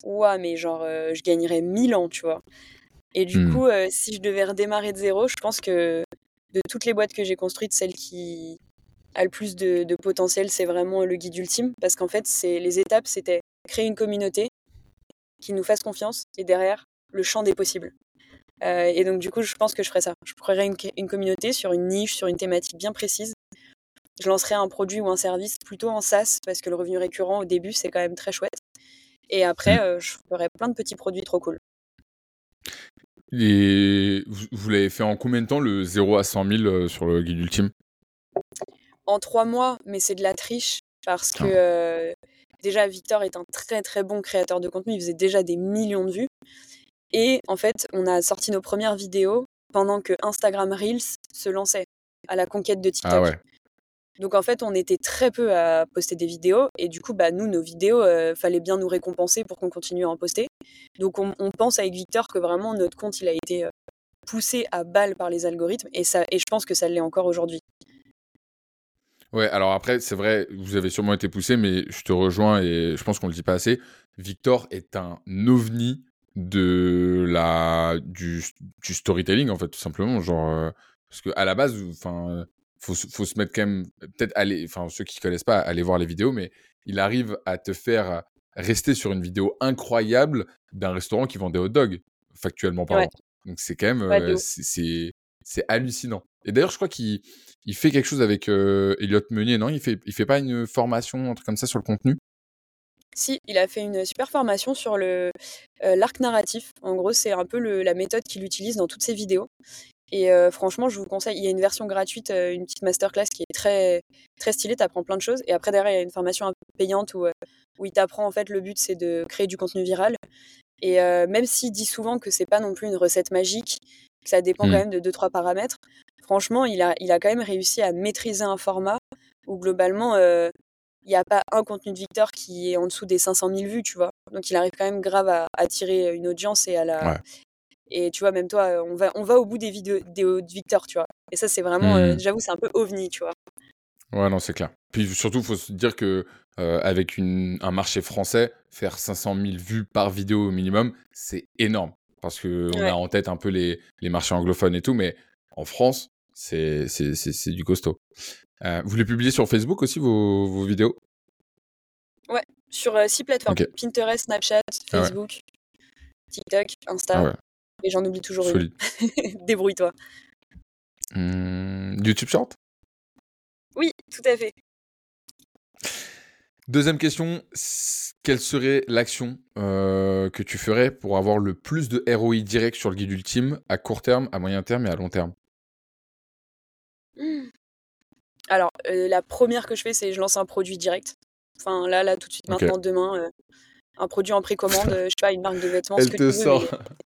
ouah, mais genre, euh, je gagnerais 1000 ans, tu vois. Et du mmh. coup, euh, si je devais redémarrer de zéro, je pense que de toutes les boîtes que j'ai construites, celle qui a le plus de, potentiel, c'est vraiment le guide ultime. Parce qu'en fait, c'est les étapes, c'était créer une communauté qui nous fasse confiance et derrière, le champ des possibles. Euh, et donc, du coup, je pense que je ferais ça. Je créerais une, une, communauté sur une niche, sur une thématique bien précise. Je lancerais un produit ou un service plutôt en SaaS parce que le revenu récurrent au début, c'est quand même très chouette. Et après, mmh. euh, je ferais plein de petits produits trop cool. Et vous, l'avez fait en combien de temps le 0 à 100 000 euh, sur le guide ultime? En trois mois, mais c'est de la triche parce que ah. déjà Victor est un très très bon créateur de contenu, il faisait déjà des millions de vues. Et en fait, on a sorti nos premières vidéos pendant que Instagram Reels se lançait à la conquête de ah TikTok. Donc en fait, on était très peu à poster des vidéos et du coup, bah nous, nos vidéos, euh, fallait bien nous récompenser pour qu'on continue à en poster. Donc on, pense avec Victor que vraiment notre compte, il a été euh, poussé à balle par les algorithmes et ça, et je pense que ça l'est encore aujourd'hui. Ouais, alors après, c'est vrai, vous avez sûrement été poussé, mais je te rejoins et je pense qu'on le dit pas assez. Victor est un ovni de la du, du storytelling en fait tout simplement genre euh, parce que à la base enfin faut faut se mettre quand même peut-être aller enfin ceux qui connaissent pas aller voir les vidéos mais il arrive à te faire rester sur une vidéo incroyable d'un restaurant qui vend des hot dogs factuellement parlant. Donc c'est quand même euh, c'est c'est hallucinant. Et d'ailleurs je crois qu'il il fait quelque chose avec euh, Elliot Meunier non? Il fait il fait pas une formation un truc comme ça sur le contenu? Si, il a fait une super formation sur le euh, l'arc narratif. En gros, c'est un peu la méthode qu'il utilise dans toutes ses vidéos. Et euh, franchement, je vous conseille, il y a une version gratuite, euh, une petite masterclass qui est très, très stylée, tu apprends plein de choses. Et après, derrière, il y a une formation un peu payante où, où il t'apprend, en fait, le but, c'est de créer du contenu viral. Et même s'il dit souvent que c'est pas non plus une recette magique, que ça dépend quand mmh. même de deux, trois paramètres, franchement, il a, il a quand même réussi à maîtriser un format où globalement, il n'y a pas un contenu de Victor qui est en dessous des 500 000 vues, tu vois. Donc il arrive quand même grave à attirer une audience et à la. Et tu vois, même toi, on va, on va au bout des vidéos de Victor, tu vois. Et ça, c'est vraiment, euh, mmh. j'avoue, c'est un peu ovni, tu vois. Ouais, non, c'est clair. Puis surtout, il faut se dire que euh, avec une, un marché français, faire 500 000 vues par vidéo au minimum, c'est énorme. Parce qu'on on a en tête un peu les, les marchés anglophones et tout, mais en France, c'est du costaud. Euh, vous les publiez sur Facebook aussi, vos, vos vidéos? Ouais, sur euh, six plateformes. Pinterest, Snapchat, ah Facebook, TikTok, Insta. Ah Et j'en oublie toujours une. Débrouille-toi. Mmh, YouTube Short? Oui, tout à fait. Deuxième question, quelle serait l'action euh, que tu ferais pour avoir le plus de ROI direct sur le guide ultime à court terme, à moyen terme et à long terme? Alors, euh, la première que je fais, c'est je lance un produit direct. Enfin, là, là, tout de suite, maintenant, demain, euh, un produit en précommande, euh, je sais pas, une marque de vêtements. Elle te sort.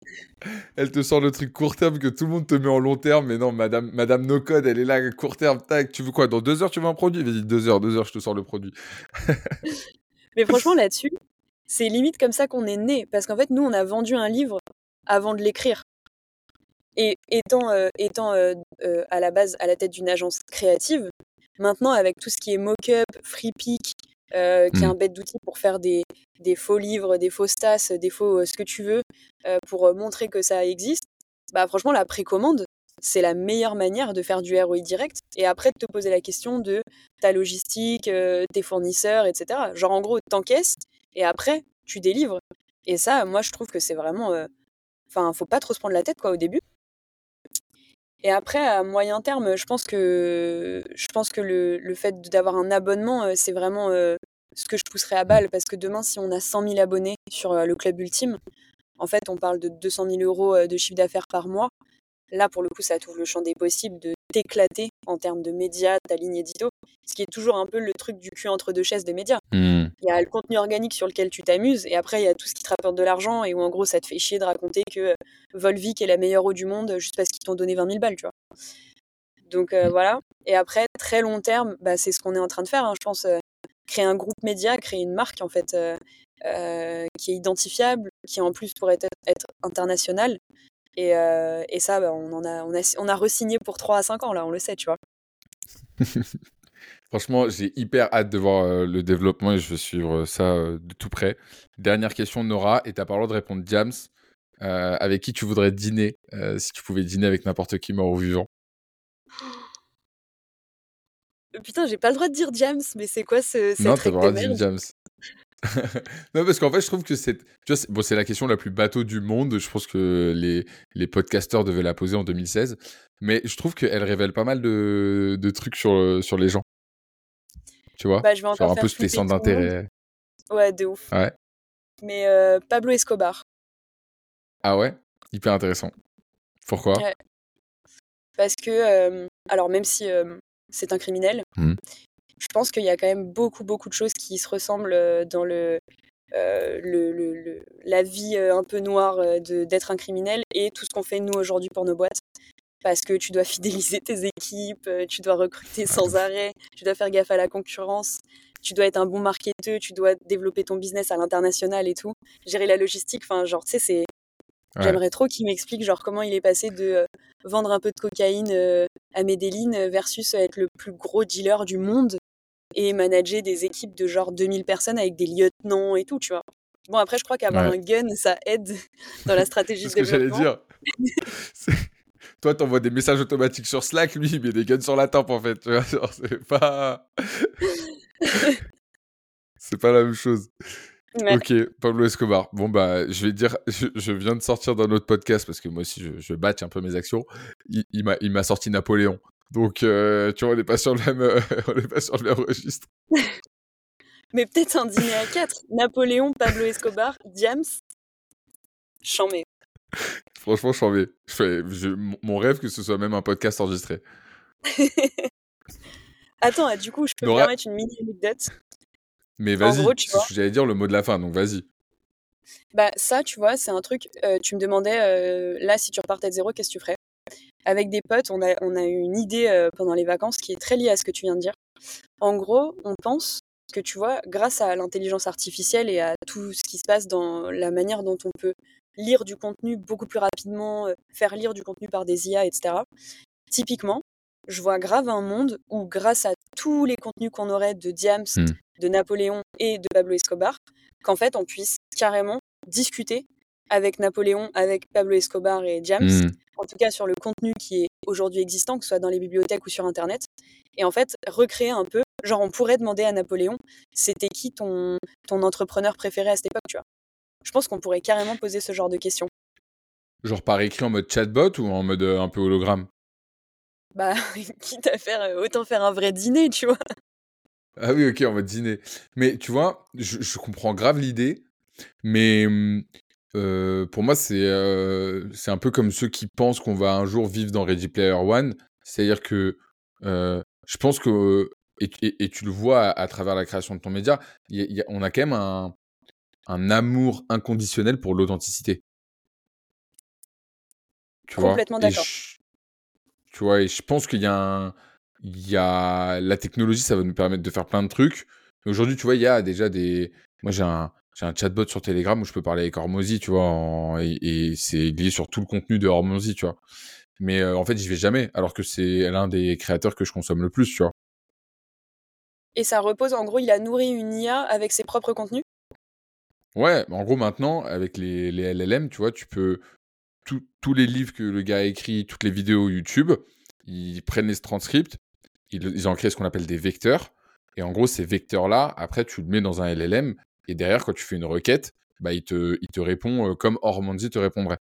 elle te sort le truc court terme que tout le monde te met en long terme, mais non, Madame, Madame No Code, elle est là court terme. Tac, tu veux quoi? Dans deux heures, tu veux un produit? Vas-y, deux heures, deux heures, je te sors le produit. mais franchement, là-dessus, c'est limite comme ça qu'on est né, parce qu'en fait, nous, on a vendu un livre avant de l'écrire. Et étant, étant à la base à la tête d'une agence créative, Maintenant, avec tout ce qui est mock-up, free pick, euh, qui est un bête d'outil pour faire des, des faux livres, des fausses tasses, des faux ce que tu veux pour montrer que ça existe, bah franchement la précommande, c'est la meilleure manière de faire du ROI direct et après de te poser la question de ta logistique, tes fournisseurs, etc. Genre en gros, t'encaisses et après tu délivres. Et ça, moi je trouve que c'est vraiment, enfin, faut pas trop se prendre la tête quoi au début. Et après, à moyen terme, je pense que, le, fait d'avoir un abonnement, c'est vraiment ce que je pousserais à balle. Parce que demain, si on a 100 000 abonnés sur le club ultime, en fait, on parle de 200 000 euros de chiffre d'affaires par mois. Là, pour le coup, ça t'ouvre le champ des possibles t'éclater en termes de médias, ta ligne édito, ce qui est toujours un peu le truc du cul entre deux chaises des médias. Mmh. Il y a le contenu organique sur lequel tu t'amuses, et après, il y a tout ce qui te rapporte de l'argent, et où en gros, ça te fait chier de raconter que euh, Volvic est la meilleure eau du monde juste parce qu'ils t'ont donné 20 000 balles, tu vois. Donc euh, mmh. voilà. Et après, très long terme, bah, c'est ce qu'on est en train de faire, hein, je pense. Euh, créer un groupe média, créer une marque, en fait, qui est identifiable, qui en plus pourrait être, être internationale, et, euh, et ça, bah, on, en a, on, a, on a re-signé pour 3 à 5 ans, là, on le sait, tu vois. Franchement, j'ai hyper hâte de voir euh, le développement et je vais suivre ça euh, de tout près. Dernière question, Nora, et t'as pas le droit de répondre Jams. avec qui tu voudrais dîner si tu pouvais dîner avec n'importe qui mort ou vivant? Putain, j'ai pas le droit de dire Jams, mais c'est quoi ce. Non, t'as pas le droit de dire Jams. non, parce qu'en fait, je trouve que c'est, bon, c'est la question la plus bateau du monde. Je pense que les, les podcasteurs devaient la poser en 2016. Mais je trouve qu'elle révèle pas mal de, de trucs sur, sur les gens. Tu vois? Bah, je vais encore un peu tes centres d'intérêt. Ouais, de ouf. Ouais. Mais euh, Pablo Escobar. Ah ouais? Hyper intéressant. Pourquoi? Parce que, euh, alors même si euh, c'est un criminel, mmh je pense qu'il y a quand même beaucoup, beaucoup de choses qui se ressemblent euh, dans le, euh, le, le, la vie euh, un peu noire d'être un criminel et tout ce qu'on fait nous aujourd'hui pour nos boîtes. Parce que tu dois fidéliser tes équipes, tu dois recruter sans arrêt, tu dois faire gaffe à la concurrence, tu dois être un bon marketeur, tu dois développer ton business à l'international et tout. Gérer la logistique, enfin, genre, tu sais, c'est. J'aimerais trop qu'il m'explique, genre, comment il est passé de vendre un peu de cocaïne à Medellin versus être le plus gros dealer du monde et manager des équipes de genre 2000 personnes avec des lieutenants et tout, tu vois. Bon, après, je crois qu'avoir un gun, ça aide dans la stratégie de développement. ce que j'allais dire. Toi, t'envoies des messages automatiques sur Slack, lui, il met des guns sur la tempe, en fait. Tu vois, c'est pas... c'est pas la même chose. Ok, Pablo Escobar. Bon, bah, je vais dire, je, viens de sortir d'un autre podcast parce que moi aussi, je, je batch un peu mes actions. Il, il m'a sorti Napoléon. Donc, euh, tu vois, on n'est pas, sur le même, euh, pas sur le même registre. Mais peut-être un dîner à quatre. Napoléon, Pablo Escobar, Diams. Chambé. Franchement, chambé. mon rêve que ce soit même un podcast enregistré. Attends, ah, du coup, je peux me permettre une mini anecdote. Mais vas-y, j'allais dire le mot de la fin, donc vas-y. Bah ça, tu vois, c'est un truc. Euh, tu me demandais là si tu repartais de zéro, qu'est-ce que tu ferais? Avec des potes, on a, on a eu une idée euh, pendant les vacances qui est très liée à ce que tu viens de dire. En gros, on pense que tu vois, grâce à l'intelligence artificielle et à tout ce qui se passe dans la manière dont on peut lire du contenu beaucoup plus rapidement, euh, faire lire du contenu par des IA, etc. Typiquement, je vois grave un monde où, grâce à tous les contenus qu'on aurait de Diams, hmm. de Napoléon et de Pablo Escobar, qu'en fait, on puisse carrément discuter avec Napoléon, avec Pablo Escobar et James, hmm. en tout cas sur le contenu qui est aujourd'hui existant, que ce soit dans les bibliothèques ou sur Internet, et en fait recréer un peu, genre on pourrait demander à Napoléon, c'était qui ton, ton entrepreneur préféré à cette époque, tu vois? Je pense qu'on pourrait carrément poser ce genre de questions. Genre par écrit en mode chatbot ou en mode euh, un peu hologramme? Bah, quitte à faire, euh, autant faire un vrai dîner, tu vois. Ah oui, ok, en mode dîner. Mais tu vois, je, je comprends grave l'idée, mais hum, pour moi, c'est c'est un peu comme ceux qui pensent qu'on va un jour vivre dans Ready Player One. C'est-à-dire que je pense que, et, tu le vois à, travers la création de ton média, on a quand même un, un amour inconditionnel pour l'authenticité. Tu Complètement d'accord. Tu vois, et je pense qu'il y a un, il y a la technologie, ça va nous permettre de faire plein de trucs. Aujourd'hui, tu vois, il y a déjà des, moi j'ai un, j'ai un chatbot sur Telegram où je peux parler avec Hormozy, tu vois, et, c'est lié sur tout le contenu de Hormozy, tu vois. Mais euh, en fait, j'y vais jamais, alors que c'est l'un des créateurs que je consomme le plus, tu vois. Et ça repose, en gros, il a nourri une IA avec ses propres contenus? Ouais, en gros, maintenant, avec les, les LLM, tu vois, tu peux. tous les livres que le gars a écrits, toutes les vidéos YouTube, ils prennent les transcripts, ils, ils ont créé ce qu'on appelle des vecteurs. Et en gros, ces vecteurs-là, après, tu le mets dans un LLM. Et derrière, quand tu fais une requête, bah, il, te, il te répond comme Ormandy te répondrait.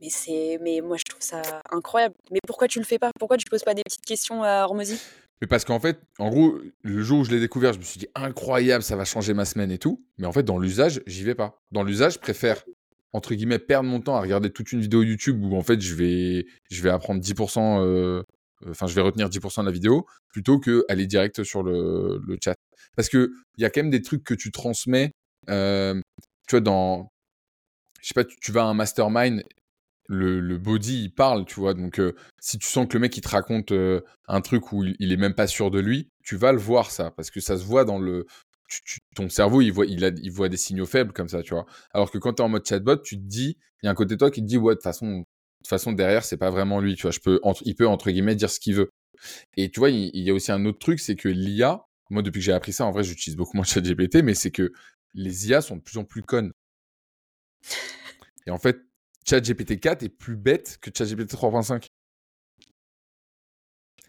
Mais c'est, mais moi je trouve ça incroyable. Mais pourquoi tu le fais pas? Pourquoi tu poses pas des petites questions à Hormozy Mais parce qu'en fait, en gros, le jour où je l'ai découvert, je me suis dit incroyable, ça va changer ma semaine et tout. Mais en fait, dans l'usage, j'y vais pas. Dans l'usage, je préfère entre guillemets perdre mon temps à regarder toute une vidéo YouTube où en fait je vais je vais apprendre 10%, euh, enfin je vais retenir 10% de la vidéo plutôt que aller direct sur le, chat. Parce que il y a quand même des trucs que tu transmets. Euh, tu vois dans je sais pas, tu, vas à un mastermind le, body, il parle, tu vois. Donc, euh, si tu sens que le mec, il te raconte euh, un truc où il, est même pas sûr de lui, tu vas le voir, ça, parce que ça se voit dans le. ton cerveau, il voit, il, a, il voit des signaux faibles comme ça, tu vois. Alors que quand tu es en mode chatbot, tu te dis, il y a un côté de toi qui te dit, ouais, de toute façon, toute façon derrière, c'est pas vraiment lui, tu vois. Je peux, il peut, entre guillemets, dire ce qu'il veut. Et tu vois, il, y a aussi un autre truc, c'est que l'IA, moi, depuis que j'ai appris ça, en vrai, j'utilise beaucoup moins ChatGPT, mais c'est que les IA sont de plus en plus connes. Et en fait, ChatGPT 4 est plus bête que ChatGPT 3.5.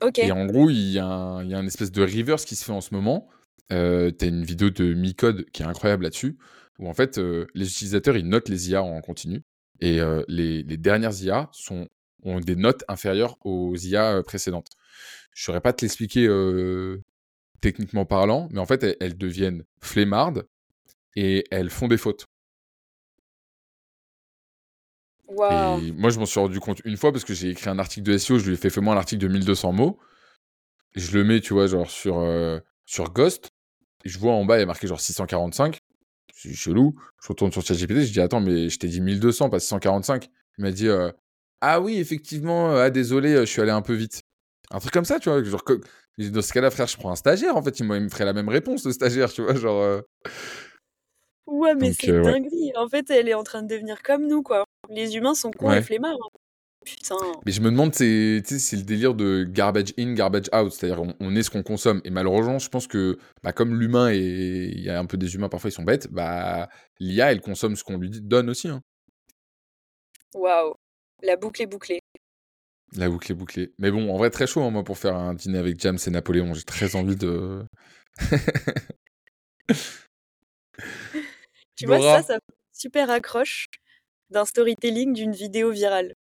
Ok. Et en gros, il y, a un, il y a espèce de reverse qui se fait en ce moment. Euh, tu as une vidéo de Micode qui est incroyable là-dessus, où en fait, euh, les utilisateurs, ils notent les IA en continu. Et euh, les, les, dernières IA sont, ont des notes inférieures aux IA précédentes. Je ne saurais pas te l'expliquer techniquement parlant, mais en fait, elles, elles deviennent flemmardes et elles font des fautes. Et moi, je m'en suis rendu compte une fois parce que j'ai écrit un article de SEO, je lui ai fait fais-moi un article de 1200 mots. je le mets, tu vois, genre sur, euh, sur Ghost. Et je vois en bas, il y a marqué genre 645. C'est chelou. Je retourne sur ChatGPT, je dis attends, mais je t'ai dit 1200, pas 645. Il m'a dit euh, ah oui, effectivement, ah désolé, je suis allé un peu vite. Un truc comme ça, tu vois. Genre, dans ce cas-là, frère, je prends un stagiaire. En fait, il me ferait la même réponse, le stagiaire, tu vois. Genre. Euh. Ouais, mais c'est dinguerie. En fait, elle est en train de devenir comme nous, quoi. Les humains sont cons et flemmards. Putain. Mais je me demande, c'est le délire de garbage in, garbage out. C'est-à-dire, on, est ce qu'on consomme. Et malheureusement, je pense que, bah, comme l'humain et il y a un peu des humains, parfois ils sont bêtes, bah, l'IA, elle consomme ce qu'on lui donne aussi. Hein. Waouh. La boucle est bouclée. La boucle est bouclée. Mais bon, en vrai, très chaud, hein, moi, pour faire un dîner avec James et Napoléon. J'ai très envie de. tu vois, ça, ça super accroche d'un storytelling d'une vidéo virale.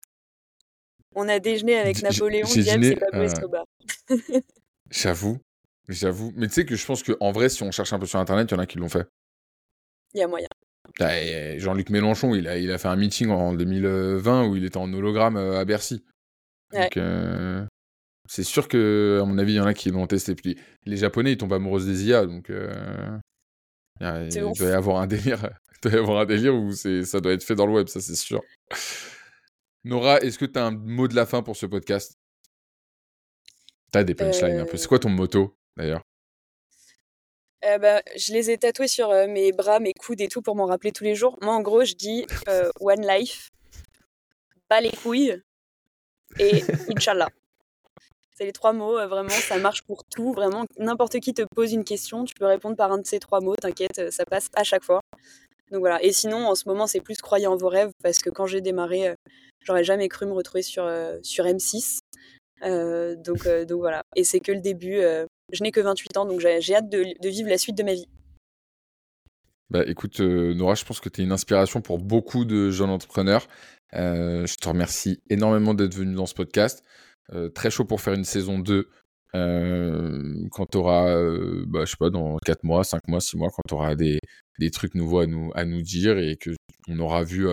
On a déjeuné avec Napoléon, James et Pablo euh, Escobar. j'avoue, j'avoue. Mais tu sais que je pense qu'en vrai, si on cherche un peu sur Internet, il y en a qui l'ont fait. Il y a moyen. Jean-Luc Mélenchon, il a, il a fait un meeting en 2020 où il était en hologramme euh, à Bercy. Donc, euh, c'est sûr que, à mon avis, il y en a qui l'ont testé. Puis les Japonais, ils tombent amoureux des IA, donc il, doit y avoir un délire. Il doit y avoir un délire où ça doit être fait dans le web, ça c'est sûr. Nora, est-ce que tu as un mot de la fin pour ce podcast? T'as des punchlines un peu. C'est quoi ton moto d'ailleurs? Euh, bah, je les ai tatoués sur euh, mes bras, mes coudes et tout pour m'en rappeler tous les jours. Moi, en gros, je dis euh, One Life, pas les couilles et Inch'Allah. C'est les trois mots, vraiment, ça marche pour tout. Vraiment, n'importe qui te pose une question, tu peux répondre par un de ces trois mots, t'inquiète, ça passe à chaque fois. Donc voilà. Et sinon, en ce moment, c'est plus croyez en vos rêves parce que quand j'ai démarré, euh, j'aurais jamais cru me retrouver sur, euh, sur M6. Euh, donc, donc voilà. Et c'est que le début. je n'ai que 28 ans, donc j'ai hâte de, vivre la suite de ma vie. Bah écoute, Nora, je pense que tu es une inspiration pour beaucoup de jeunes entrepreneurs. je te remercie énormément d'être venu dans ce podcast. très chaud pour faire une saison 2 quand tu auras, bah, je sais pas, dans 4 mois, 5 mois, 6 mois, quand tu auras des, des trucs nouveaux à nous, à nous dire et que on aura vu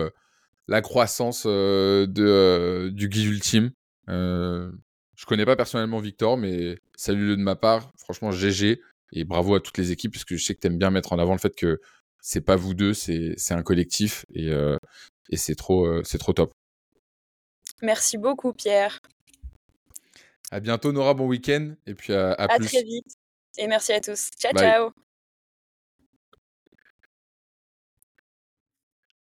la croissance de, du guide ultime. je connais pas personnellement Victor, mais salut-le de ma part. Franchement, GG et bravo à toutes les équipes, puisque je sais que tu aimes bien mettre en avant le fait que c'est pas vous deux, c'est un collectif et, et c'est trop, c'est trop top. Merci beaucoup, Pierre. À bientôt, Nora. Bon week-end. Et puis à, à, à très vite. Et merci à tous. Ciao, ciao.